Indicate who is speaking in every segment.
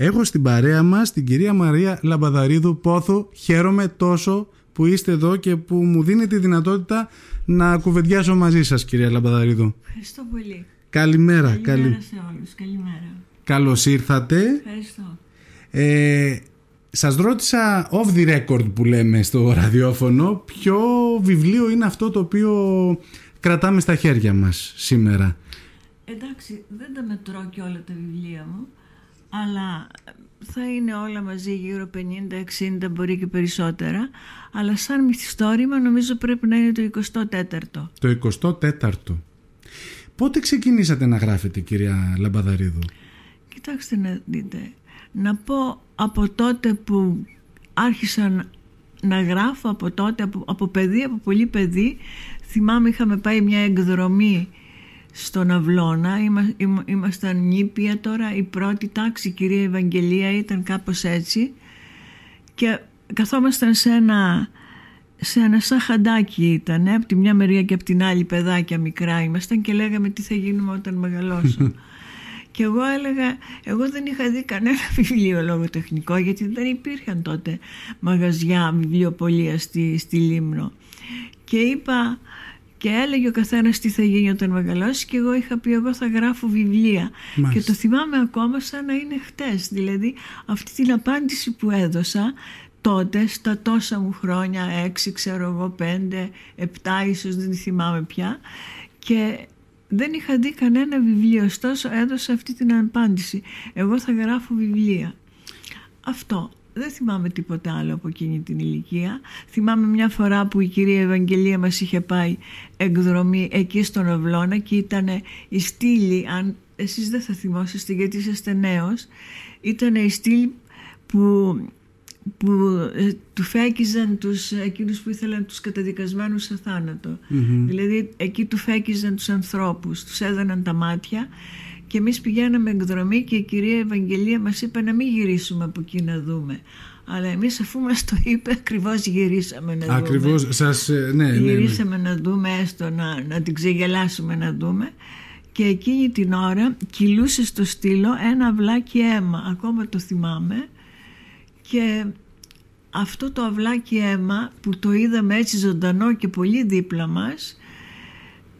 Speaker 1: Έχω στην παρέα μας την κυρία Μαρία Λαμπαδαρίδου Πόθο. Χαίρομαι τόσο που είστε εδώ και που μου δίνετε τη δυνατότητα να κουβεντιάσω μαζί σας κυρία Λαμπαδαρίδου.
Speaker 2: Ευχαριστώ πολύ.
Speaker 1: Καλημέρα.
Speaker 2: Καλημέρα καλη... σε όλους. Καλημέρα.
Speaker 1: Καλώς ήρθατε.
Speaker 2: Ευχαριστώ.
Speaker 1: Ε, σας ρώτησα off the record που λέμε στο ραδιόφωνο ποιο βιβλίο είναι αυτό το οποίο κρατάμε στα χέρια μας σήμερα;
Speaker 2: Εντάξει, δεν τα μετρώ και όλα τα βιβλία μου, αλλά θα είναι όλα μαζί γύρω 50-60 μπορεί και περισσότερα, αλλά σαν μυθιστόρημα νομίζω πρέπει να είναι το 24ο.
Speaker 1: Το 24ο. Πότε ξεκινήσατε να γράφετε κυρία Λαμπαδαρίδου;
Speaker 2: Κοιτάξτε να δείτε, να πω από τότε που άρχισα να γράφω από τότε, από, από παιδί, από πολύ παιδί θυμάμαι είχαμε πάει μια εκδρομή στον Αυλώνα. Είμα, ήμασταν νήπια τώρα η πρώτη τάξη κυρία Ευαγγελία ήταν κάπως έτσι. Και καθόμασταν σε ένα σε ένα σαν χαντάκι ήταν από τη μια μεριά και από την άλλη παιδάκια μικρά ήμασταν και λέγαμε τι θα γίνουμε όταν μεγαλώσω. Και εγώ έλεγα εγώ δεν είχα δει κανένα βιβλίο λογοτεχνικό γιατί δεν υπήρχαν τότε μαγαζιά βιβλιοπολία στη, στη Λίμνο. Και είπα και έλεγε ο καθένας τι θα γίνει όταν μεγαλώσει και εγώ είχα πει εγώ θα γράφω βιβλία και το θυμάμαι ακόμα σαν να είναι χτες. Δηλαδή αυτή την απάντηση που έδωσα τότε στα τόσα μου χρόνια έξι ξέρω εγώ πέντε επτά ίσως δεν θυμάμαι πια και δεν είχα δει κανένα βιβλίο. Ωστόσο έδωσα αυτή την απάντηση. Εγώ θα γράφω βιβλία αυτό δεν θυμάμαι τίποτα άλλο από εκείνη την ηλικία. Θυμάμαι μια φορά που η κυρία Ευαγγελία μας είχε πάει εκδρομή εκεί στον Οβλώνα και ήταν η στήλη, αν εσείς δεν θα θυμόσαστε γιατί είσαστε νέος, ήταν η στήλη που, που ε, του φέκιζαν τους, εκείνους που ήθελαν τους καταδικασμένους σε θανατο Δηλαδή εκεί του φέκιζαν τους ανθρώπους, τους έδωναν τα μάτια και εμείς πηγαίναμε εκδρομή και η κυρία Ευαγγελία μας είπε να μην γυρίσουμε από εκεί να δούμε. Αλλά εμείς αφού μας το είπε ακριβώς γυρίσαμε να
Speaker 1: ακριβώς,
Speaker 2: δούμε.
Speaker 1: Σας, ε, ναι, ναι, ναι,
Speaker 2: Γυρίσαμε να δούμε έστω να, να την ξεγελάσουμε να δούμε. Και εκείνη την ώρα κυλούσε στο στήλο ένα αυλάκι αίμα. Ακόμα το θυμάμαι. Και αυτό το αυλάκι αίμα που το είδαμε έτσι ζωντανό και πολύ δίπλα μας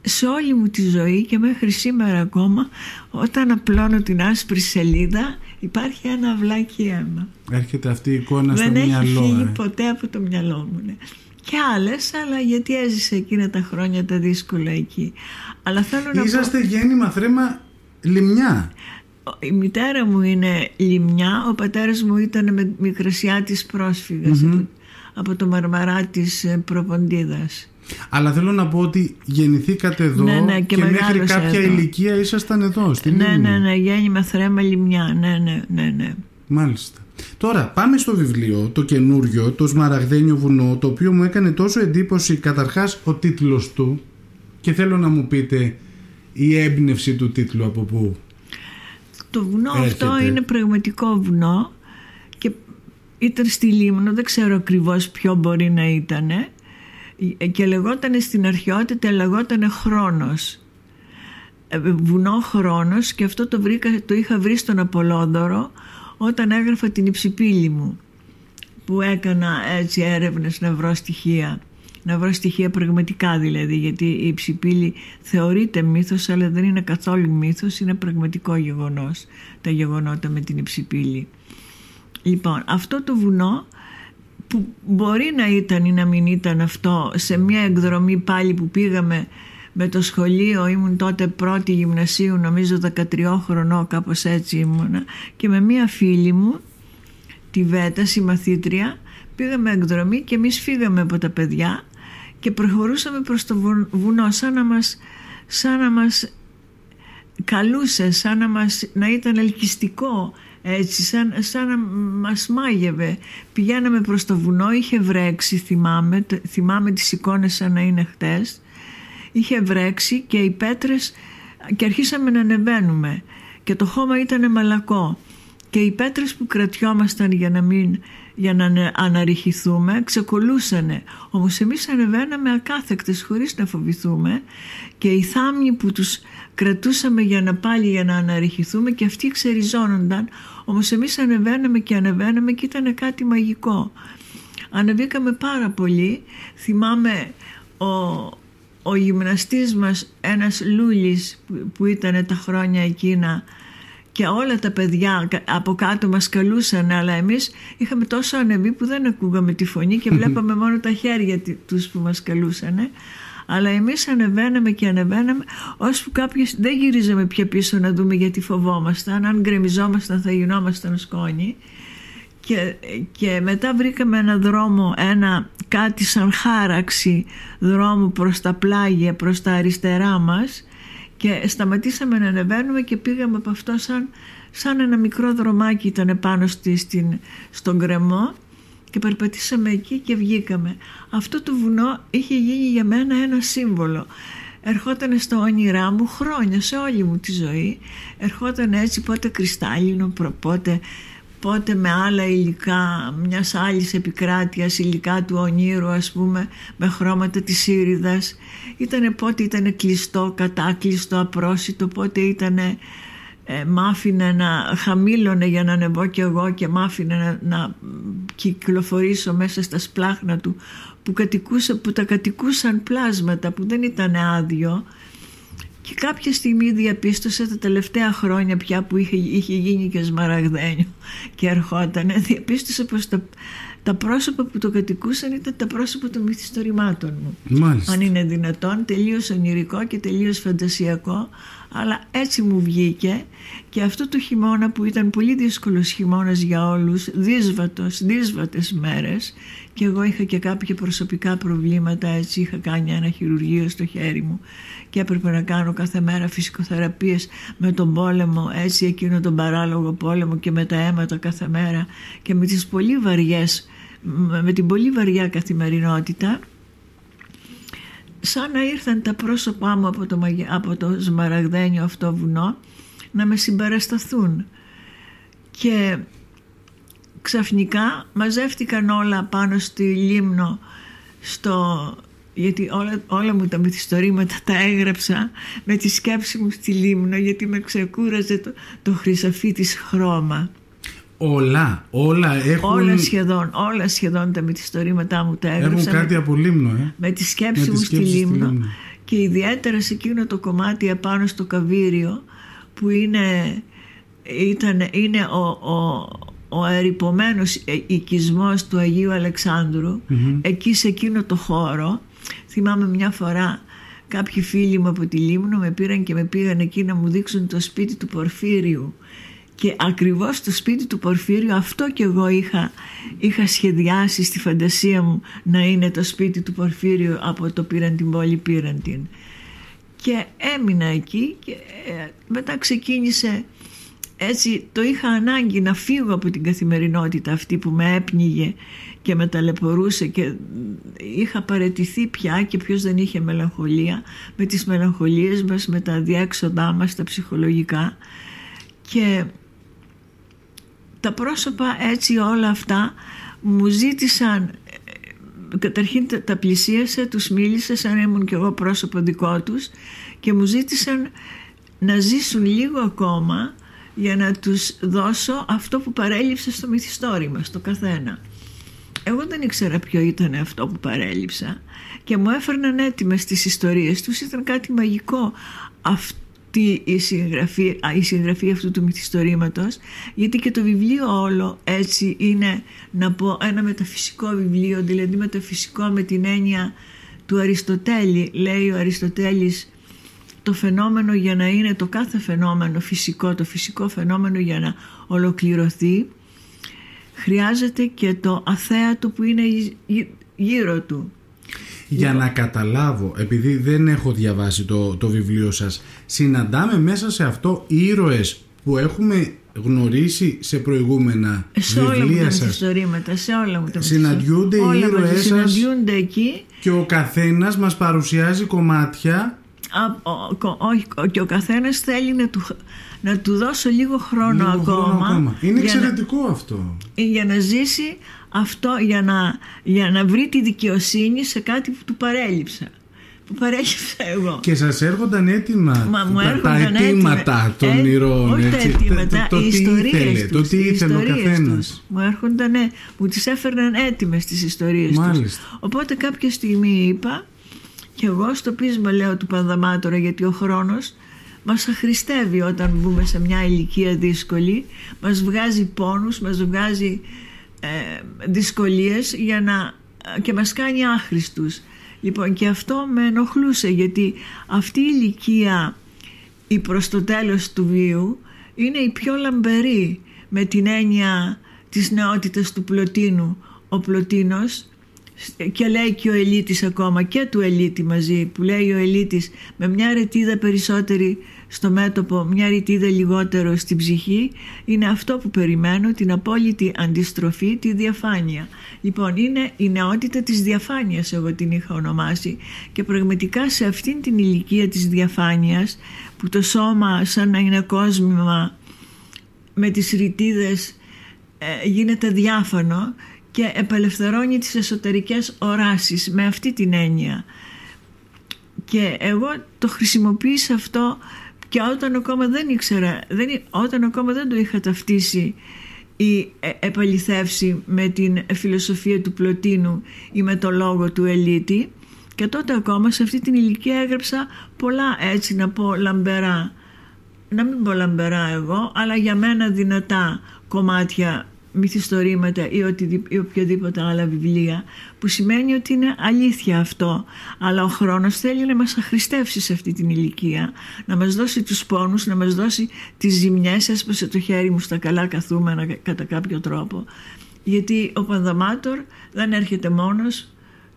Speaker 2: σε όλη μου τη ζωή και μέχρι σήμερα ακόμα όταν απλώνω την άσπρη σελίδα υπάρχει ένα αυλάκι αίμα.
Speaker 1: Έρχεται αυτή η εικόνα
Speaker 2: Δεν
Speaker 1: στο μυαλό.
Speaker 2: Δεν έχει φύγει
Speaker 1: ε.
Speaker 2: ποτέ από το μυαλό μου. Ναι. Και άλλες, αλλά γιατί έζησε εκείνα τα χρόνια τα δύσκολα εκεί. Αλλά θέλω να
Speaker 1: Είσαστε πω... γέννημα θρέμα λιμνιά.
Speaker 2: Η μητέρα μου είναι λιμνιά, ο πατέρας μου ήταν με μικρασιάτης πρόσφυγας mm-hmm. από, από το Μαρμαρά της ε, Προποντίδας.
Speaker 1: Αλλά θέλω να πω ότι γεννηθήκατε εδώ
Speaker 2: ναι, ναι, και,
Speaker 1: και μέχρι κάποια
Speaker 2: εδώ.
Speaker 1: ηλικία ήσασταν εδώ, στην
Speaker 2: Ναι, ναι, ναι, γέννημα θρέμα λιμνιά, ναι, ναι, ναι, ναι.
Speaker 1: Μάλιστα. Τώρα πάμε στο βιβλίο, το καινούριο, το Σμαραγδένιο βουνό, το οποίο μου έκανε τόσο εντύπωση καταρχάς ο τίτλος του και θέλω να μου πείτε η έμπνευση του τίτλου από πού
Speaker 2: Το βουνό
Speaker 1: έρχεται.
Speaker 2: αυτό είναι πραγματικό βουνό και ήταν στη Λίμνο, δεν ξέρω ακριβώς ποιο μπορεί να ήταν και λεγόταν στην αρχαιότητα λεγόταν χρόνος. Ε, βουνό χρόνος και αυτό το, βρήκα, το είχα βρει στον Απολόδωρο όταν έγραφα την υψηπίλη μου που έκανα έτσι έρευνες να βρω στοιχεία να βρω στοιχεία πραγματικά δηλαδή γιατί η υψηπίλη θεωρείται μύθος αλλά δεν είναι καθόλου μύθος είναι πραγματικό γεγονός τα γεγονότα με την υψηπίλη. Λοιπόν αυτό το βουνό που μπορεί να ήταν ή να μην ήταν αυτό σε μια εκδρομή πάλι που πήγαμε με το σχολείο ήμουν τότε πρώτη γυμνασίου νομίζω 13 χρονών κάπως έτσι ήμουνα και με μια φίλη μου τη Βέτα, συμμαθήτρια πήγαμε εκδρομή και εμείς φύγαμε από τα παιδιά και προχωρούσαμε προς το βουνό σαν να μας, σαν να μας καλούσε, σαν να, μας, να ήταν ελκυστικό έτσι σαν, σαν να μας μάγευε. Πηγαίναμε προς το βουνό είχε βρέξει θυμάμαι, θυμάμαι τις εικόνες σαν να είναι χτες. Είχε βρέξει και οι πέτρες και αρχίσαμε να ανεβαίνουμε. Και το χώμα ήταν μαλακό. Και οι πέτρες που κρατιόμασταν για να μην για να αναρριχηθούμε ξεκολούσανε. Όμως εμείς ανεβαίναμε ακάθεκτες χωρίς να φοβηθούμε. Και οι θάμνοι που τους κρατούσαμε για να πάλι για να αναρριχηθούμε και αυτοί ξεριζώνονταν. Όμως εμείς ανεβαίναμε και ανεβαίναμε και ήταν κάτι μαγικό. Ανεβήκαμε πάρα πολύ. Θυμάμαι ο, ο γυμναστής μας ένας Λούλης που, που ήταν τα χρόνια εκείνα και όλα τα παιδιά από κάτω μας καλούσαν αλλά εμείς είχαμε τόσο ανεβεί που δεν ακούγαμε τη φωνή και βλέπαμε μόνο τα χέρια τους που μας καλούσαν αλλά εμείς ανεβαίναμε και ανεβαίναμε ώσπου κάποιες δεν γυρίζαμε πια πίσω να δούμε γιατί φοβόμασταν. Αν γκρεμιζόμασταν θα γινόμασταν σκόνη. Και, και μετά βρήκαμε ένα δρόμο ένα κάτι σαν χάραξη δρόμου προς τα πλάγια προς τα αριστερά μας. Και σταματήσαμε να ανεβαίνουμε και πήγαμε από αυτό σαν, σαν ένα μικρό δρομάκι ήταν πάνω στη, στην, στον κρεμό και περπατήσαμε εκεί και βγήκαμε. Αυτό το βουνό είχε γίνει για μένα ένα σύμβολο. Ερχόταν στο όνειρά μου χρόνια σε όλη μου τη ζωή. Ερχόταν έτσι πότε κρυστάλλινο, πότε, πότε με άλλα υλικά μιας άλλης επικράτειας, υλικά του ονείρου ας πούμε, με χρώματα της ήριδας. Ήτανε πότε ήταν κλειστό, κατάκλειστο, απρόσιτο, πότε ήτανε ε, μ' άφηνε να χαμήλωνε για να ανεβώ κι εγώ και μ' άφηνε να, να κυκλοφορήσω μέσα στα σπλάχνα του που, κατοικούσε, που τα κατοικούσαν πλάσματα που δεν ήταν άδειο. Και κάποια στιγμή διαπίστωσα τα τελευταία χρόνια πια που είχε, είχε γίνει και σμαραγδένιο και ερχότανε διαπίστωσα πως τα, τα πρόσωπα που το κατοικούσαν ήταν τα πρόσωπα των μυθιστορημάτων μου.
Speaker 1: Μάλιστα.
Speaker 2: Αν είναι δυνατόν, τελείως ονειρικό και τελείως φαντασιακό, αλλά έτσι μου βγήκε και αυτό το χειμώνα που ήταν πολύ δύσκολος χειμώνας για όλους, δύσβατος, δύσβατες μέρες και εγώ είχα και κάποια προσωπικά προβλήματα, έτσι είχα κάνει ένα χειρουργείο στο χέρι μου και έπρεπε να κάνω κάθε μέρα φυσικοθεραπείες με τον πόλεμο, έτσι εκείνο τον παράλογο πόλεμο και με τα αίματα κάθε μέρα και με τις πολύ βαριές με την πολύ βαριά καθημερινότητα σαν να ήρθαν τα πρόσωπά μου από το, από το σμαραγδένιο αυτό βουνό να με συμπαρασταθούν. Και ξαφνικά μαζεύτηκαν όλα πάνω στη λίμνο στο, γιατί όλα, όλα μου τα μυθιστορήματα τα έγραψα με τη σκέψη μου στη λίμνο γιατί με ξεκούραζε το, το χρυσαφί της χρώμα
Speaker 1: Όλα, όλα έχουν...
Speaker 2: Όλα σχεδόν, όλα σχεδόν τα μυθιστορήματά μου τα έγραψα.
Speaker 1: Έχουν κάτι
Speaker 2: με,
Speaker 1: από λίμνο, ε.
Speaker 2: Με τη σκέψη μου στη λίμνο. Και ιδιαίτερα σε εκείνο το κομμάτι απάνω στο Καβίριο που είναι, ήταν, είναι ο, ο, ο ερυπωμένος οικισμός του Αγίου εκεί σε εκείνο το χώρο θυμάμαι μια φορά κάποιοι φίλοι μου από τη Λίμνο με πήραν και με πήγαν εκεί να μου δείξουν το σπίτι του Πορφύριου. Και ακριβώς στο σπίτι του Πορφύριου αυτό και εγώ είχα, είχα σχεδιάσει στη φαντασία μου να είναι το σπίτι του Πορφύριου από το πήραν την πόλη πήραν την και έμεινα εκεί και ε, μετά ξεκίνησε έτσι το είχα ανάγκη να φύγω από την καθημερινότητα αυτή που με έπνιγε και με ταλαιπωρούσε και είχα παρετηθεί πια και ποιος δεν είχε μελαγχολία με τις μελαγχολίες μας, με τα διέξοδά μας, τα ψυχολογικά. Και τα πρόσωπα έτσι όλα αυτά μου ζήτησαν καταρχήν τα πλησίασα, τους μίλησα σαν ήμουν και εγώ πρόσωπο δικό τους και μου ζήτησαν να ζήσουν λίγο ακόμα για να τους δώσω αυτό που παρέλειψα στο μυθιστόρημα, στο καθένα. Εγώ δεν ήξερα ποιο ήταν αυτό που παρέλειψα και μου έφερναν έτοιμες τις ιστορίες τους, ήταν κάτι μαγικό αυτό αυτή η συγγραφή, η συγγραφή αυτού του μυθιστορήματος γιατί και το βιβλίο όλο έτσι είναι να πω ένα μεταφυσικό βιβλίο δηλαδή μεταφυσικό με την έννοια του Αριστοτέλη λέει ο Αριστοτέλης το φαινόμενο για να είναι το κάθε φαινόμενο φυσικό το φυσικό φαινόμενο για να ολοκληρωθεί χρειάζεται και το αθέατο που είναι γύρω του.
Speaker 1: Για να καταλάβω, επειδή δεν έχω διαβάσει το, το βιβλίο σας, συναντάμε μέσα σε αυτό ήρωες που έχουμε γνωρίσει σε προηγούμενα
Speaker 2: σε
Speaker 1: βιβλία
Speaker 2: όλα μου τα
Speaker 1: σας.
Speaker 2: σε όλα μου τα
Speaker 1: Συναντιούνται οι ήρωές σας
Speaker 2: συναντιούνται εκεί.
Speaker 1: και ο καθένας μας παρουσιάζει κομμάτια
Speaker 2: Α, ο, ο, και ο καθένας θέλει να του, να του δώσω λίγο χρόνο,
Speaker 1: λίγο
Speaker 2: ακόμα,
Speaker 1: χρόνο ακόμα. Είναι
Speaker 2: για
Speaker 1: εξαιρετικό
Speaker 2: να,
Speaker 1: αυτό.
Speaker 2: Για να ζήσει αυτό, για να, για να βρει τη δικαιοσύνη σε κάτι που του παρέλειψα. που παρέλειψα εγώ.
Speaker 1: Και σας έρχονταν έτοιμα
Speaker 2: Μα μου
Speaker 1: τα, τα
Speaker 2: έρχονταν
Speaker 1: αιτήματα
Speaker 2: έτοιμα.
Speaker 1: των
Speaker 2: Ε,
Speaker 1: ηρώων.
Speaker 2: όχι τα
Speaker 1: έτσι.
Speaker 2: αιτήματα,
Speaker 1: το, το,
Speaker 2: οι
Speaker 1: τι
Speaker 2: ιστορίες
Speaker 1: ήθελε,
Speaker 2: τους,
Speaker 1: το τι
Speaker 2: οι
Speaker 1: ήθελε ο
Speaker 2: ιστορίες
Speaker 1: καθένας.
Speaker 2: τους. Μου έρχονταν, μου τις έφερναν έτοιμες τις ιστορίες
Speaker 1: Μάλιστα.
Speaker 2: τους. Οπότε κάποια στιγμή είπα και εγώ στο πείσμα λέω του Πανδαμάτωρα γιατί ο χρόνος μας αχρηστεύει όταν μπούμε σε μια ηλικία δύσκολη. Μας βγάζει πόνους, μας βγάζει ε, δυσκολίες για να, και μας κάνει άχρηστους. Λοιπόν και αυτό με ενοχλούσε γιατί αυτή η ηλικία η προς το τέλος του βίου είναι η πιο λαμπερή με την έννοια της νεότητας του Πλωτίνου. Ο Πλωτίνος και λέει και ο Ελίτης ακόμα και του Ελίτη μαζί που λέει ο Ελίτης με μια ρετίδα περισσότερη στο μέτωπο μια ρετίδα λιγότερο στην ψυχή είναι αυτό που περιμένω την απόλυτη αντιστροφή τη διαφάνεια λοιπόν είναι η νεότητα της διαφάνειας εγώ την είχα ονομάσει. Και πραγματικά σε αυτήν την ηλικία της διαφάνειας που το σώμα σαν να είναι κόσμημα με τις ρητίδες ε, γίνεται διάφανο και επελευθερώνει τις εσωτερικές οράσεις με αυτή την έννοια. Και εγώ το χρησιμοποίησα αυτό και όταν ακόμα δεν ήξερα δεν, όταν ακόμα δεν το είχα ταυτίσει ή ε, επαληθεύσει με την φιλοσοφία του Πλωτίνου ή με το λόγο του Ελίτη και τότε ακόμα σε αυτή την ηλικία έγραψα πολλά έτσι να πω λαμπερά. Να μην πω λαμπερά εγώ αλλά για μένα δυνατά κομμάτια μυθιστορήματα ή, οτι, ή οποιοδήποτε άλλα βιβλία που σημαίνει ότι είναι αλήθεια αυτό. Αλλά ο χρόνος θέλει να μας αχρηστεύσει σε αυτή την ηλικία να μας δώσει τους πόνους να μας δώσει τις ζημιές έσπασε το χέρι μου στα καλά καθούμενα κατά κάποιο τρόπο. Γιατί ο Πανδαμάτορ δεν έρχεται μόνος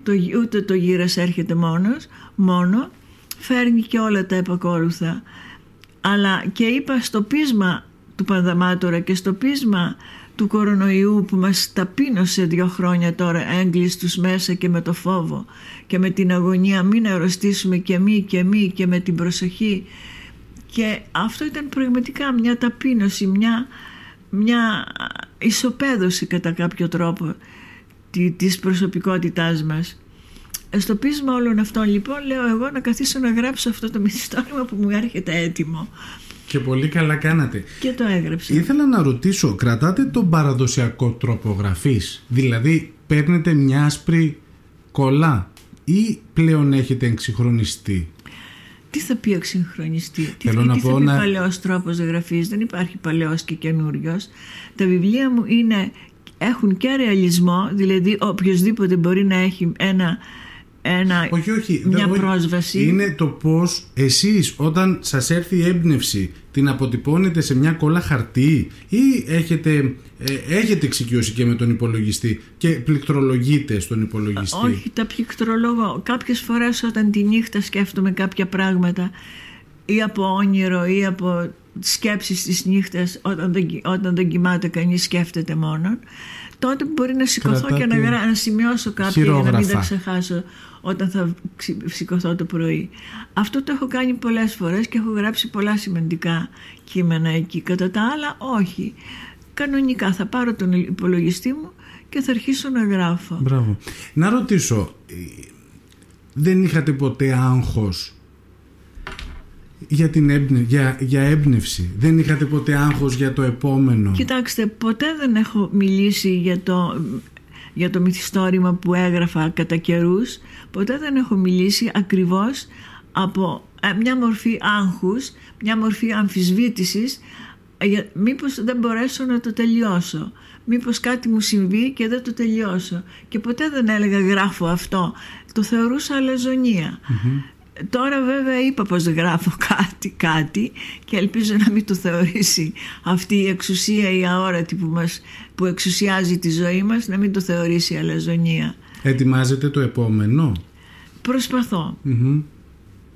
Speaker 2: το, ούτε το γύρας έρχεται μόνος μόνο φέρνει και όλα τα επακόλουθα αλλά και είπα στο πείσμα του Πανδαμάτωρα και στο πείσμα του κορονοϊού που μας ταπείνωσε δύο χρόνια τώρα έγκλειστους μέσα και με το φόβο και με την αγωνία μην αρρωστήσουμε και μη και μη και με την προσοχή. Και αυτό ήταν πραγματικά μια ταπείνωση μια, μια ισοπαίδωση κατά κάποιο τρόπο της προσωπικότητάς μας. Στο πείσμα όλων αυτών λοιπόν λέω εγώ να καθίσω να γράψω αυτό το μυθιστόρημα που μου έρχεται έτοιμο
Speaker 1: και πολύ καλά κάνατε.
Speaker 2: Και το έγραψα.
Speaker 1: Ήθελα να ρωτήσω, κρατάτε τον παραδοσιακό τρόπο γραφής, δηλαδή παίρνετε μια άσπρη κολλά ή πλέον έχετε εξυγχρονιστεί;
Speaker 2: Τι θα πει εξυγχρονιστεί, τι,
Speaker 1: Θέλω
Speaker 2: τι,
Speaker 1: να
Speaker 2: τι
Speaker 1: πω
Speaker 2: θα πει
Speaker 1: να-
Speaker 2: παλαιός τρόπος γραφής, δεν υπάρχει παλαιός και καινούριος. Τα βιβλία μου είναι, έχουν και ρεαλισμό, δηλαδή οποιοδήποτε μπορεί να έχει ένα, ένα,
Speaker 1: Όχι, όχι.
Speaker 2: μια
Speaker 1: δεν- όχι.
Speaker 2: πρόσβαση.
Speaker 1: Είναι το πώς εσείς όταν σας έρθει η έμπνευση την αποτυπώνετε σε μια κόλλα χαρτί ή έχετε, ε, έχετε εξοικειώσει και με τον υπολογιστή και πληκτρολογείτε στον υπολογιστή;
Speaker 2: Όχι, τα πληκτρολόγω. Κάποιες φορές όταν τη νύχτα σκέφτομαι κάποια πράγματα ή από όνειρο ή από σκέψεις της νύχτας όταν δεν, κυ- όταν δεν κοιμάται κανείς σκέφτεται μόνον τότε μπορεί να σηκωθώ και να,
Speaker 1: Κρατάτε
Speaker 2: γρα... να σημειώσω κάποια για να μην τα
Speaker 1: χειρόγραφα.
Speaker 2: ξεχάσω όταν θα ξυ- σηκωθώ το πρωί. Αυτό το έχω κάνει πολλές φορές και έχω γράψει πολλά σημαντικά κείμενα εκεί. Κατά τα άλλα όχι. Κανονικά θα πάρω τον υπολογιστή μου και θα αρχίσω να γράφω.
Speaker 1: Μπράβο. Να ρωτήσω, ε, δεν είχατε ποτέ άγχος για, την έμπνε, για, για έμπνευση; Δεν είχατε ποτέ άγχος για το επόμενο;
Speaker 2: Κοιτάξτε, ποτέ δεν έχω μιλήσει για το, για το μυθιστόρημα που έγραφα κατά καιρούς. Ποτέ δεν έχω μιλήσει ακριβώς από ε, μια μορφή άγχους, μια μορφή αμφισβήτησης ε, για- μήπως δεν μπορέσω να το τελειώσω. Μήπως κάτι μου συμβεί και δεν το τελειώσω. Και ποτέ δεν έλεγα γράφω αυτό. Το θεωρούσα αλαζονία. Τώρα βέβαια είπα πως γράφω κάτι, κάτι και ελπίζω να μην το θεωρήσει αυτή η εξουσία η αόρατη που, μας, που εξουσιάζει τη ζωή μας να μην το θεωρήσει αλαζονία.
Speaker 1: Ετοιμάζετε το επόμενο;
Speaker 2: Προσπαθώ,
Speaker 1: Μμμ.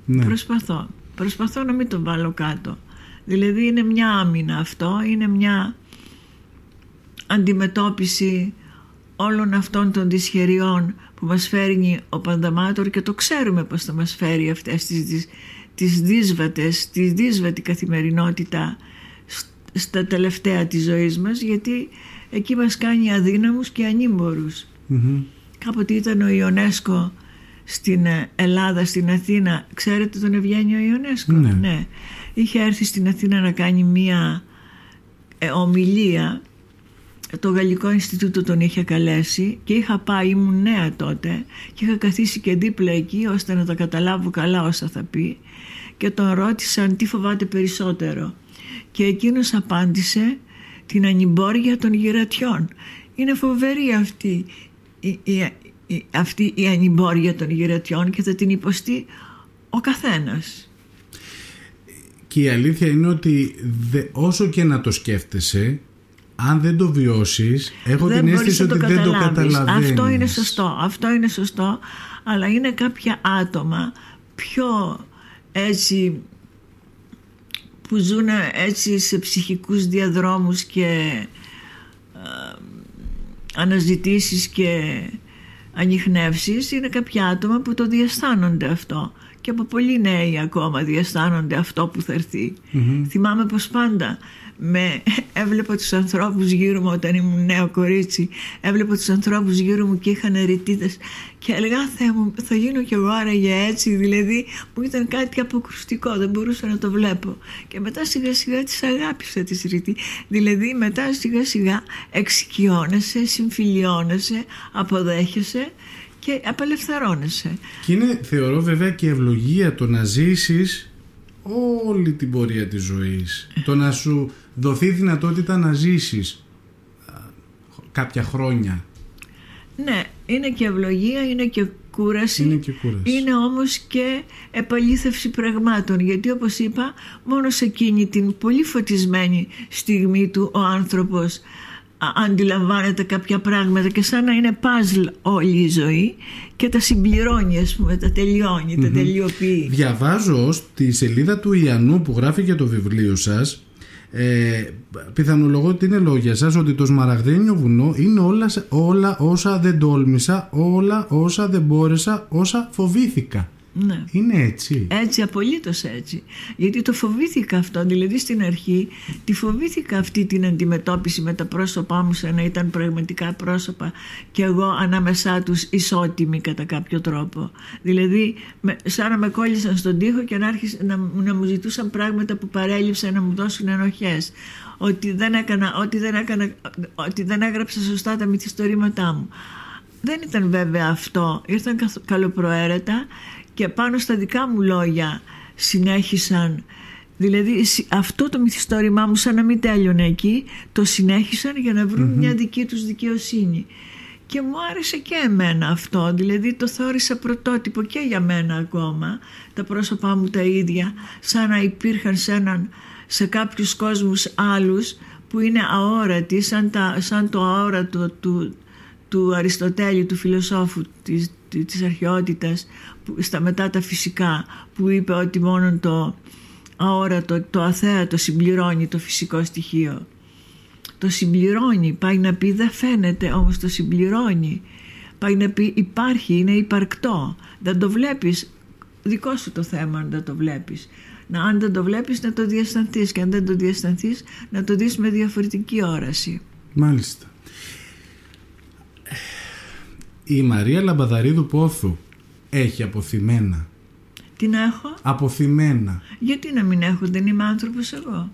Speaker 1: Ναι.
Speaker 2: προσπαθώ, προσπαθώ να μην το βάλω κάτω. Δηλαδή είναι μια άμυνα αυτό, είναι μια αντιμετώπιση όλων αυτών των δυσχεριών που μας φέρνει ο Πανταμάτορ και το ξέρουμε πως θα μας φέρει αυτές τις, τις, τις δύσβατες, τη δύσβατη καθημερινότητα σ- στα τελευταία της ζωής μας γιατί εκεί μας κάνει αδύναμους και ανήμπορους.
Speaker 1: Μμμ.
Speaker 2: Κάποτε ήταν ο Ιονέσκο στην ε, Ελλάδα, στην Αθήνα. Ξέρετε τον Ευγένιο Ιωνέσκο.
Speaker 1: Ναι.
Speaker 2: Είχε έρθει στην Αθήνα να κάνει μία ε, ομιλία. Το Γαλλικό Ινστιτούτο τον είχε καλέσει και είχα πάει, ήμουν νέα τότε και είχα καθίσει και δίπλα εκεί ώστε να τα καταλάβω καλά όσα θα πει και τον ρώτησαν τι φοβάται περισσότερο και εκείνος απάντησε την ανυμπόρια των γυρατιών. Είναι φοβερή αυτή η, η, η, αυτή η ανυμπόρια των γυρατιών και θα την υποστεί ο καθένας.
Speaker 1: Και η αλήθεια είναι ότι όσο και να το σκέφτεσαι, αν δεν το βιώσεις, έχω
Speaker 2: δεν
Speaker 1: την αίσθηση ότι δεν το καταλαβαίνεις.
Speaker 2: Αυτό είναι σωστό, αυτό είναι σωστό, αλλά είναι κάποια άτομα πιο έτσι που ζουν έτσι σε ψυχικούς διαδρόμους και ε, αναζητήσεις και ανιχνεύσεις. Είναι κάποια άτομα που το διαισθάνονται αυτό. Και από πολύ νέοι ακόμα διαισθάνονται αυτό που θα ερθει Θυμάμαι πως πάντα με, έβλεπα τους ανθρώπους γύρω μου όταν ήμουν νέο κορίτσι. Έβλεπα τους ανθρώπους γύρω μου και είχαν ρητίδες. Και έλεγα Θεέ μου θα γίνω κι εγώ άραγε έτσι δηλαδή μου ήταν κάτι αποκρουστικό δεν μπορούσα να το βλέπω και μετά σιγά σιγά τις αγάπησα τις ρητή δηλαδή μετά σιγά σιγά εξοικειώνεσαι, συμφιλιώνεσαι αποδέχεσαι και απελευθερώνεσαι.
Speaker 1: Και είναι θεωρώ βέβαια και ευλογία το να ζήσεις όλη την πορεία της ζωής. Το να σου δοθεί δυνατότητα να ζήσεις κάποια χρόνια.
Speaker 2: Ναι είναι και ευλογία είναι και κούραση
Speaker 1: είναι, και κούραση.
Speaker 2: είναι όμως και επαλήθευση πραγμάτων. Γιατί όπως είπα μόνο σε εκείνη την πολύ φωτισμένη στιγμή του ο άνθρωπος αντιλαμβάνεται κάποια πράγματα και σαν να είναι παζλ όλη η ζωή και τα συμπληρώνει ας πούμε, τα τελειώνει, τα τελειοποιεί.
Speaker 1: Διαβάζω στη σελίδα του Ιαννού που γράφει για το βιβλίο σας ε, πιθανολογώ ότι είναι λόγια σας ότι το σμαραγδένιο βουνό είναι όλα, όλα όσα δεν τόλμησα όλα όσα δεν μπόρεσα όσα φοβήθηκα
Speaker 2: ναι.
Speaker 1: Είναι έτσι.
Speaker 2: Έτσι, απολύτως έτσι. Γιατί το φοβήθηκα αυτό. Δηλαδή στην αρχή τη φοβήθηκα αυτή την αντιμετώπιση με τα πρόσωπά μου σαν να ήταν πραγματικά πρόσωπα και εγώ ανάμεσά τους ισότιμη κατά κάποιο τρόπο. Δηλαδή σαν να με κόλλησαν στον τοίχο και να, να, να μου ζητούσαν πράγματα που παρέλειψαν να μου δώσουν ενοχές. Ότι δεν, έκανα, ότι, δεν έκανα, ότι δεν έγραψα σωστά τα μυθιστορήματά μου. Δεν ήταν βέβαια αυτό. Ήρθαν καλοπροαίρετα και πάνω στα δικά μου λόγια συνέχισαν. Δηλαδή αυτό το μυθιστόρημά μου σαν να μην τέλειωνε εκεί το συνέχισαν για να βρουν μια δική τους δικαιοσύνη. Και μου άρεσε και εμένα αυτό. Δηλαδή το θεώρησα πρωτότυπο και για μένα ακόμα. Τα πρόσωπά μου τα ίδια. Σαν να υπήρχαν σε, έναν, σε κάποιους κόσμους άλλους που είναι αόρατοι σαν, τα, σαν το αόρατο του, του Αριστοτέλη, του φιλοσόφου της, της αρχαιότητας στα μετά τα φυσικά που είπε ότι μόνο το αόρατο, το αθέατο συμπληρώνει το φυσικό στοιχείο. Το συμπληρώνει, πάει να πει δεν φαίνεται όμως το συμπληρώνει. Πάει να πει υπάρχει, είναι υπαρκτό. Δεν το βλέπεις, δικό σου το θέμα αν δεν το βλέπεις. Να, αν δεν το βλέπεις να το διαστανθείς και αν δεν το διαστανθείς να το δεις με διαφορετική όραση.
Speaker 1: Μάλιστα. Η Μαρία Λαμπαδαρίδου Πόθου έχει αποθυμένα.
Speaker 2: Τι να έχω;
Speaker 1: Αποθυμένα.
Speaker 2: Γιατί να μην έχω, δεν είμαι άνθρωπος εγώ.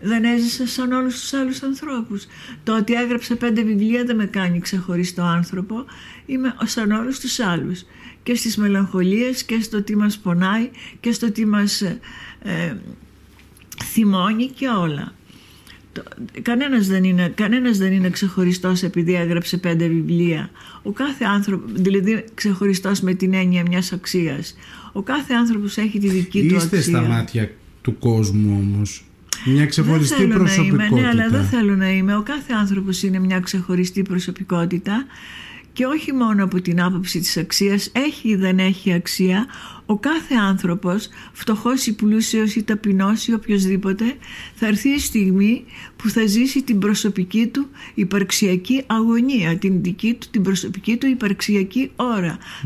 Speaker 2: Δεν έζησα σαν όλους τους άλλους ανθρώπους. Το ότι έγραψα πέντε βιβλία δεν με κάνει ξεχωριστό άνθρωπο. Είμαι σαν όλους τους άλλους. Και στις μελαγχολίες και στο τι μας πονάει και στο τι μας ε, ε θυμώνει και όλα κανένας δεν, είναι, κανένας δεν είναι ξεχωριστός επειδή έγραψε πέντε βιβλία. Ο κάθε άνθρωπο, δηλαδή ξεχωριστός με την έννοια μιας αξίας. Ο κάθε άνθρωπος έχει τη δική του αξία.
Speaker 1: Είστε στα μάτια του κόσμου όμως. Μια ξεχωριστή δεν προσωπικότητα.
Speaker 2: Να είμαι, ναι, αλλά δεν θέλω να είμαι. Ο κάθε άνθρωπος είναι μια ξεχωριστή προσωπικότητα και όχι μόνο από την άποψη της αξίας, έχει ή δεν έχει αξία, ο κάθε άνθρωπος, φτωχός ή πλούσιος ή ταπεινός ή οποιοδήποτε, θα έρθει η στιγμή που θα ζήσει την προσωπική του υπαρξιακή αγωνία, την δική του, την προσωπική του υπαρξιακή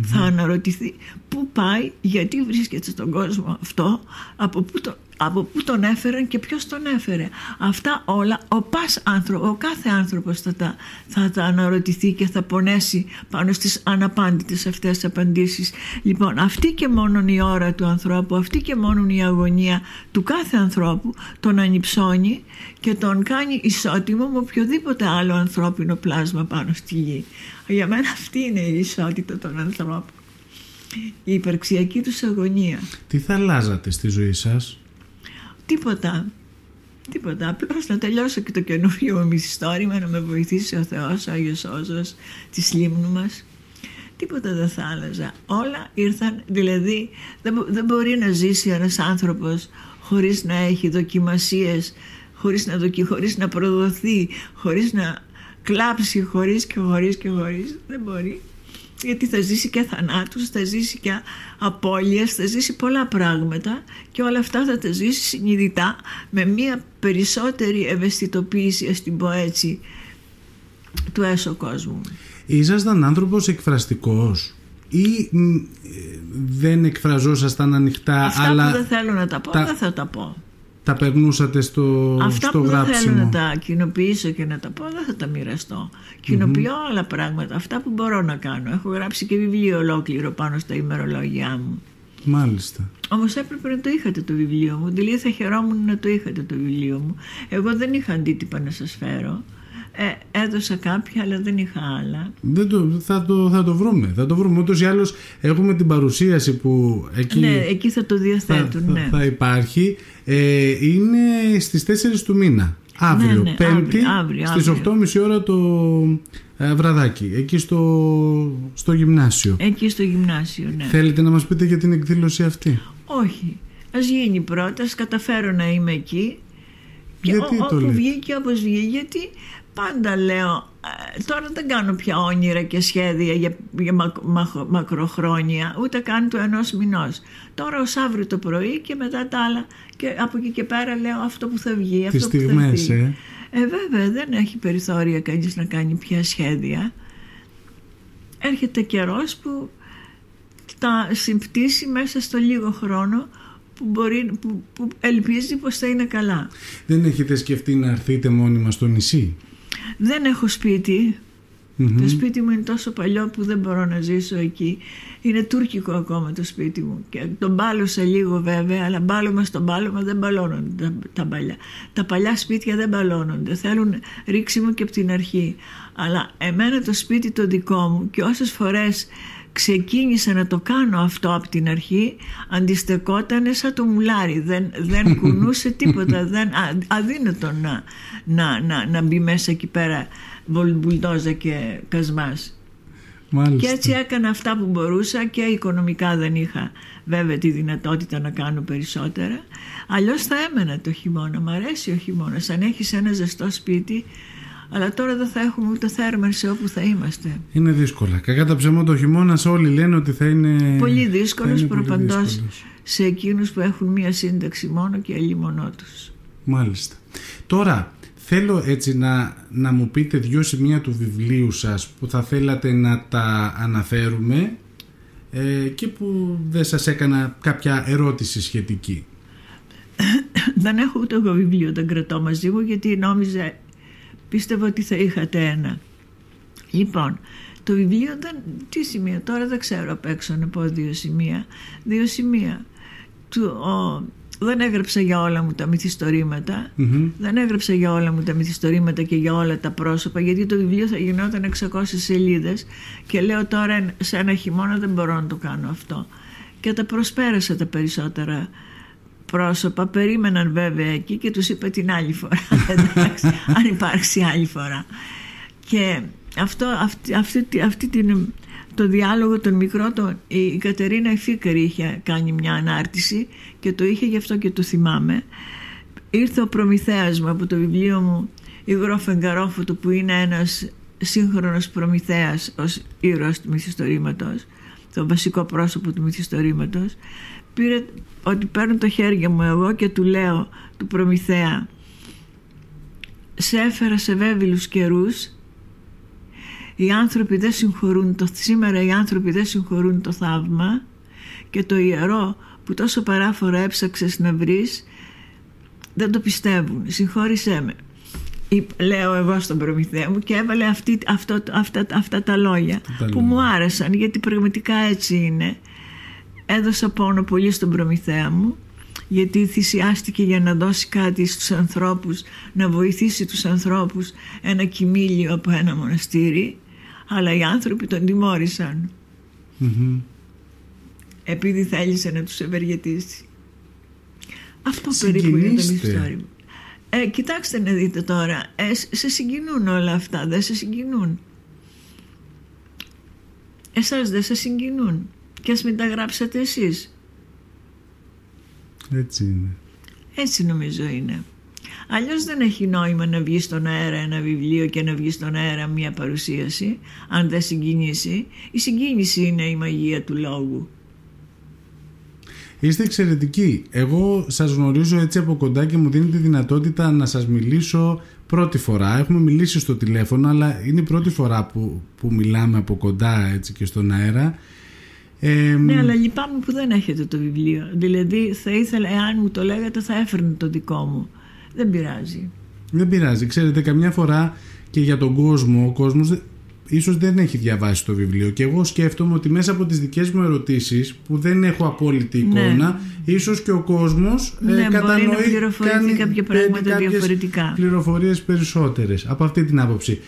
Speaker 2: Θα αναρωτηθεί πού πάει, γιατί βρίσκεται στον κόσμο αυτό, από πού, το, από πού τον έφεραν και ποιος τον έφερε. Αυτά όλα ο, πας άνθρωπο, ο κάθε άνθρωπος θα τα, θα τα αναρωτηθεί και θα πονέσει πάνω στις αναπάντητες αυτές απαντήσεις. Λοιπόν, αυτή και μόνο η ώρα του ανθρώπου, αυτή και μόνο η αγωνία του κάθε ανθρώπου τον ανυψώνει και τον κάνει ισότιμο με οποιοδήποτε άλλο ανθρώπινο πλάσμα πάνω στη γη. Για μένα αυτή είναι η ισότητα των ανθρώπων η υπαρξιακή τους αγωνία.
Speaker 1: Τι θα αλλάζατε στη ζωή σας;
Speaker 2: Τίποτα. Τίποτα. Απλώς να τελειώσω και το καινούριο μου μυθιστόρημα, να με βοηθήσει ο Θεός, ο Άγιος Όζος της Λίμνου μας. Τίποτα δεν θα άλλαζα. Όλα ήρθαν, δηλαδή δεν, δεν μπορεί να ζήσει ένας άνθρωπος χωρίς να έχει δοκιμασίες, χωρίς να, δοκι, χωρίς να προδοθεί, χωρίς να κλάψει, χωρίς και χωρίς και χωρίς. Δεν μπορεί γιατί θα ζήσει και θανάτους, θα ζήσει και απώλειες, θα ζήσει πολλά πράγματα και όλα αυτά θα τα ζήσει συνειδητά με μια περισσότερη ευαισθητοποίηση, ας την πω έτσι, του έσω κόσμου.
Speaker 1: Ήσασταν άνθρωπος εκφραστικός ή δεν εκφραζόσασταν ανοιχτά
Speaker 2: Αυτά
Speaker 1: αλλά
Speaker 2: που δεν θέλω να τα πω δεν θα τα πω
Speaker 1: τα περνούσατε στο,
Speaker 2: Αυτά
Speaker 1: στο
Speaker 2: που
Speaker 1: γράψιμο.
Speaker 2: δεν θέλω να τα κοινοποιήσω και να τα πω δεν θα τα μοιραστώ. Κοινοποιώ άλλα πράγματα, αυτά που μπορώ να κάνω. Έχω γράψει και βιβλίο ολόκληρο πάνω στα ημερολόγια μου.
Speaker 1: Μάλιστα.
Speaker 2: Όμως έπρεπε να το είχατε το βιβλίο μου. Δηλαδή θα χαιρόμουν να το είχατε το βιβλίο μου. Εγώ δεν είχα αντίτυπα να σας φέρω. Ε, έδωσα κάποια αλλά δεν είχα άλλα.
Speaker 1: Δεν το, θα, το, θα το βρούμε. Θα το βρούμε. Ούτως ή άλλως έχουμε την παρουσίαση που εκεί,
Speaker 2: ναι, εκεί θα το διαθέτουν.
Speaker 1: θα,
Speaker 2: ναι.
Speaker 1: θα, υπάρχει. Ε, είναι στις 4 του μήνα. Αύριο,
Speaker 2: Ναι, ναι,
Speaker 1: Πέμπτη,
Speaker 2: αύριο, αύριο,
Speaker 1: στις 8.30 ώρα το ε, βραδάκι, εκεί στο, στο γυμνάσιο.
Speaker 2: Εκεί στο γυμνάσιο, ναι.
Speaker 1: Θέλετε να μας πείτε για την εκδήλωση αυτή;
Speaker 2: Όχι. Ας γίνει πρώτα, ας καταφέρω να είμαι εκεί. Και
Speaker 1: Γιατί
Speaker 2: ό,
Speaker 1: το
Speaker 2: όπου
Speaker 1: λέτε;
Speaker 2: βγήκε όπως βγήκε, γιατί πάντα λέω, ε, τώρα δεν κάνω πια όνειρα και σχέδια για, για μακ- μαχ- μακροχρόνια, ούτε καν του ενός μηνός. Τώρα ως αύριο το πρωί και μετά τα άλλα και από εκεί και πέρα λέω αυτό που θα βγει,
Speaker 1: Τις
Speaker 2: αυτό που θα
Speaker 1: στιγμές,
Speaker 2: βγει.
Speaker 1: ε.
Speaker 2: Ε, βέβαια δεν έχει περιθώρια κανείς να κάνει πια σχέδια. Έρχεται καιρός που τα συμπτήσει μέσα στο λίγο χρόνο που, μπορεί, που, που ελπίζει πως θα είναι καλά.
Speaker 1: Δεν έχετε σκεφτεί να έρθετε μόνιμα στο νησί;
Speaker 2: Δεν έχω σπίτι.
Speaker 1: Μμμ.
Speaker 2: Το σπίτι μου είναι τόσο παλιό που δεν μπορώ να ζήσω εκεί. Είναι τουρκικό ακόμα το σπίτι μου. Και τον μπάλωσα λίγο βέβαια, αλλά μπάλωμα στο μπάλωμα δεν μπαλώνονται τα, τα παλιά. Τα παλιά σπίτια δεν μπαλώνονται. Θέλουν ρίξιμο και από την αρχή. Αλλά εμένα το σπίτι το δικό μου και όσες φορές ξεκίνησα να το κάνω αυτό από την αρχή αντιστεκόταν σαν το μουλάρι δεν, δεν κουνούσε τίποτα δεν, α, αδύνατο να, να, να, να μπει μέσα εκεί πέρα βολ- μπουλντόζα και κασμάς.
Speaker 1: Μάλιστα.
Speaker 2: και έτσι έκανα αυτά που μπορούσα και οικονομικά δεν είχα βέβαια τη δυνατότητα να κάνω περισσότερα. Αλλιώς θα έμενα το χειμώνα. Μ' αρέσει ο χειμώνας. Αν έχεις ένα ζεστό σπίτι αλλά τώρα δεν θα έχουμε ούτε θέρμανση όπου θα είμαστε
Speaker 1: Είναι δύσκολα. Κακά τα ψέματα ο χειμώνα όλοι λένε ότι θα είναι.
Speaker 2: πολύ
Speaker 1: θα
Speaker 2: δύσκολος
Speaker 1: είναι πολύ
Speaker 2: προπαντός
Speaker 1: δύσκολος.
Speaker 2: σε εκείνους που έχουν μία σύνταξη μόνο και αλλήμονό τους.
Speaker 1: Μάλιστα. Τώρα θέλω έτσι να, να μου πείτε δυο σημεία του βιβλίου σας που θα θέλατε να τα αναφέρουμε ε, και που δεν σας έκανα κάποια ερώτηση σχετική.
Speaker 2: δεν έχω ούτε εγώ βιβλίο, δεν κρατώ μαζί μου γιατί νόμιζα, πίστευα ότι θα είχατε ένα. Λοιπόν, το βιβλίο δεν, τι σημεία, τώρα δεν ξέρω απ' έξω να πω δύο σημεία. Δύο σημεία. Του, ο, δεν έγραψα για όλα μου τα μυθιστορήματα.
Speaker 1: Μμμ.
Speaker 2: Δεν έγραψα για όλα μου τα μυθιστορήματα και για όλα τα πρόσωπα γιατί το βιβλίο θα γινόταν 600 σελίδες και λέω τώρα σε ένα χειμώνα δεν μπορώ να το κάνω αυτό. Και τα προσπέρασα τα περισσότερα πρόσωπα, περίμεναν βέβαια εκεί και τους είπα την άλλη φορά, εντάξει, αν υπάρξει άλλη φορά. Και αυτό, αυτή, αυτή, αυτή την, το διάλογο τον μικρό, τον, η Κατερίνα Εφίκαρη είχε κάνει μια ανάρτηση και το είχε γι' αυτό και το θυμάμαι. Ήρθε ο Προμηθέας μου από το βιβλίο μου Υγρό Φεγγαρόφωτο που είναι ένας σύγχρονος Προμηθέας ως ήρωας του μυθιστορήματος το βασικό πρόσωπο του μυθιστορήματος πήρε ότι παίρνω το χέρι μου εγώ και του λέω του Προμηθέα σε έφερα σε βέβηλους καιρούς οι άνθρωποι δεν συγχωρούν το, σήμερα οι άνθρωποι δεν συγχωρούν το θαύμα και το ιερό που τόσο παράφορα έψαξες να βρεις δεν το πιστεύουν. Συγχώρησέ με. Λέω εγώ στον προμηθέα μου και έβαλε αυτή, αυτό, αυτά, αυτά τα λόγια που μου άρεσαν γιατί πραγματικά έτσι είναι. Έδωσα πόνο πολύ στον προμηθέα μου γιατί θυσιάστηκε για να δώσει κάτι στους ανθρώπους, να βοηθήσει τους ανθρώπους ένα κοιμήλιο από ένα μοναστήρι αλλά οι άνθρωποι τον τιμώρησαν. Επειδή θέλησε να τους ευεργετήσει. Αυτό περίπου είναι το μυστόρι Ε, κοιτάξτε να δείτε τώρα, ε, σε συγκινούν όλα αυτά, δεν σε συγκινούν. Εσάς δεν σε συγκινούν και ας μην τα γράψετε εσείς.
Speaker 1: Έτσι είναι.
Speaker 2: Έτσι νομίζω είναι. Αλλιώς δεν έχει νόημα να βγει στον αέρα ένα βιβλίο και να βγει στον αέρα μια παρουσίαση αν δεν συγκινήσει. Η συγκίνηση είναι η μαγεία του λόγου.
Speaker 1: Είστε εξαιρετικοί. Εγώ σας γνωρίζω έτσι από κοντά και μου δίνει τη δυνατότητα να σας μιλήσω πρώτη φορά. Έχουμε μιλήσει στο τηλέφωνο, αλλά είναι η πρώτη φορά που, που μιλάμε από κοντά έτσι και στον αέρα.
Speaker 2: Ε, ναι, αλλά λυπάμαι που δεν έχετε το βιβλίο. Δηλαδή, θα ήθελα, εάν μου το λέγατε, θα έφερνε το δικό μου. Δεν πειράζει.
Speaker 1: Δεν πειράζει. Ξέρετε, καμιά φορά και για τον κόσμο, ο κόσμος ίσως δεν έχει διαβάσει το βιβλίο και εγώ σκέφτομαι ότι μέσα από τις δικές μου ερωτήσεις που δεν έχω απόλυτη ναι. εικόνα ναι. ίσως και ο κόσμος
Speaker 2: ε, ναι, κατανοεί μπορεί να πληροφορηθεί κάποια πράγματα διαφορετικά
Speaker 1: πληροφορίες περισσότερες από αυτή την άποψη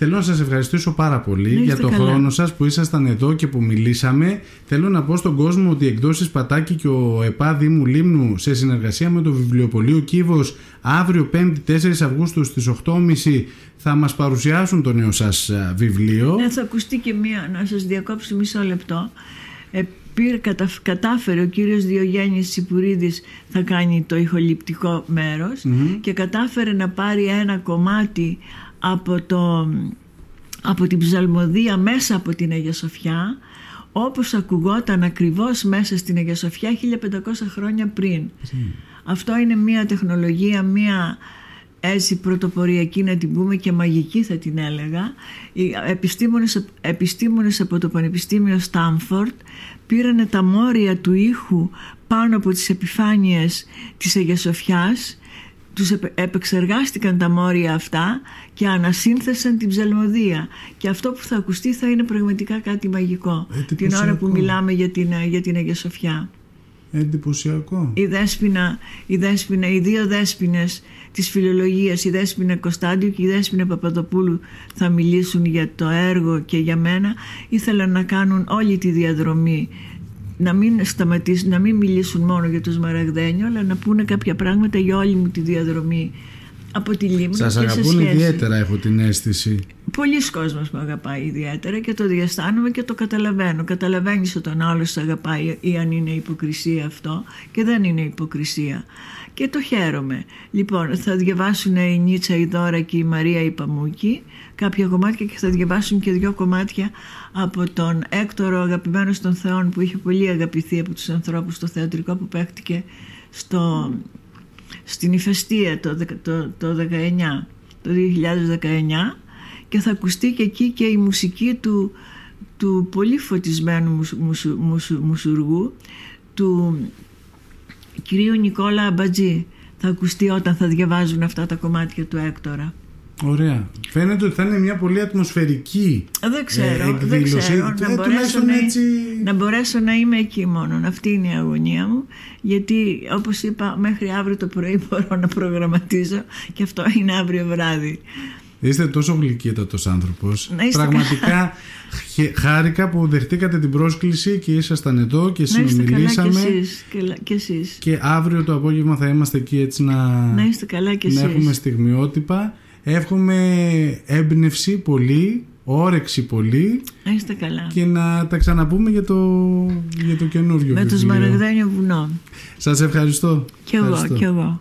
Speaker 1: Θέλω να σας ευχαριστήσω πάρα πολύ για το χρόνο σας που ήσασταν εδώ και που μιλήσαμε. Θέλω να πω στον κόσμο ότι οι εκδόσεις Πατάκη και ο ΕΠΑ Δήμου Λίμνου σε συνεργασία με το Βιβλιοπωλείο Κύβος αύριο 5η 4 Αυγούστου στις 8.30 θα μας παρουσιάσουν το νέο σας βιβλίο.
Speaker 2: Ναι, θα ακουστεί και μία, να σας διακόψω μισό λεπτό. Ε, πήρε, κατάφερε ο κύριος Διογέννης Σιπουρίδης θα κάνει το ηχοληπτικό και κατάφερε να πάρει ένα κομμάτι από, το, από την ψαλμοδία μέσα από την Αγία Σοφιά όπως ακουγόταν ακριβώς μέσα στην Αγία Σοφιά 1500 χρόνια πριν. Αυτό είναι μια τεχνολογία, μια έτσι πρωτοποριακή να την πούμε και μαγική θα την έλεγα. Οι επιστήμονες, επιστήμονες από το Πανεπιστήμιο Στάμφορντ πήρανε τα μόρια του ήχου πάνω από τις επιφάνειες της Αγίας Σοφιάς τους επεξεργάστηκαν τα μόρια αυτά και ανασύνθεσαν την ψαλμοδία και αυτό που θα ακουστεί θα είναι πραγματικά κάτι μαγικό την ώρα που μιλάμε για την, για την Αγία Σοφιά.
Speaker 1: Εντυπωσιακό.
Speaker 2: Η δέσποινα, η δέσποινα, οι δύο δέσποινες της φιλολογίας, η δέσποινα Κωνσταντιου και η δέσποινα Παπαδοπούλου θα μιλήσουν για το έργο και για μένα. Ήθελαν να κάνουν όλη τη διαδρομή να μην σταματήσουν, να μην μιλήσουν μόνο για τους Μαραγδένιο αλλά να πούνε κάποια πράγματα για όλη μου τη διαδρομή από τη Λίμνη
Speaker 1: Σας αγαπούν ιδιαίτερα έχω την αίσθηση.
Speaker 2: Πολλοί κόσμος με αγαπάει ιδιαίτερα και το διαστάνομαι και το καταλαβαίνω. Καταλαβαίνεις όταν άλλος σε αγαπάει ή αν είναι υποκρισία αυτό και δεν είναι υποκρισία. Και το χαίρομαι. Λοιπόν θα διαβάσουν η Νίτσα η Δώρα και η Μαρία η Παμούκη κάποια κομμάτια και θα διαβάσουν και δύο κομμάτια από τον Έκτορο αγαπημένο των Θεών που είχε πολύ αγαπηθεί από τους ανθρώπους στο θεατρικό που παίχτηκε στο, στην ηφαιστία το, το, το, 19, το 2019 και θα ακουστεί και εκεί και η μουσική του, του πολύ φωτισμένου μουσουργού του κυρίου Νικόλα Αμπατζή θα ακουστεί όταν θα διαβάζουν αυτά τα κομμάτια του Έκτορα.
Speaker 1: Ωραία. Φαίνεται ότι θα είναι μια πολύ ατμοσφαιρική
Speaker 2: δεν ξέρω, ε, εκδήλωση. Δεν ξέρω. Να, ε, μπορέσω να, έτσι... να μπορέσω να είμαι εκεί μόνο. Αυτή είναι η αγωνία μου. Γιατί όπως είπα μέχρι αύριο το πρωί μπορώ να προγραμματίζω και αυτό είναι αύριο βράδυ.
Speaker 1: Είστε τόσο γλυκύτατος άνθρωπος. Πραγματικά χάρηκα που δεχτήκατε την πρόσκληση και ήσασταν εδώ και συνομιλήσαμε.
Speaker 2: Να είστε καλά και εσείς. Και, εσείς.
Speaker 1: και αύριο το απόγευμα θα είμαστε εκεί έτσι να,
Speaker 2: να, είστε καλά και εσείς.
Speaker 1: να έχουμε στιγμιότυπα. Εύχομαι έμπνευση πολύ, όρεξη πολύ.
Speaker 2: Είστε καλά.
Speaker 1: Και να τα ξαναπούμε για το, για το καινούριο
Speaker 2: Με τους Μαραγδένιο βουνό.
Speaker 1: Σας ευχαριστώ.
Speaker 2: Κι εγώ, κι εγώ.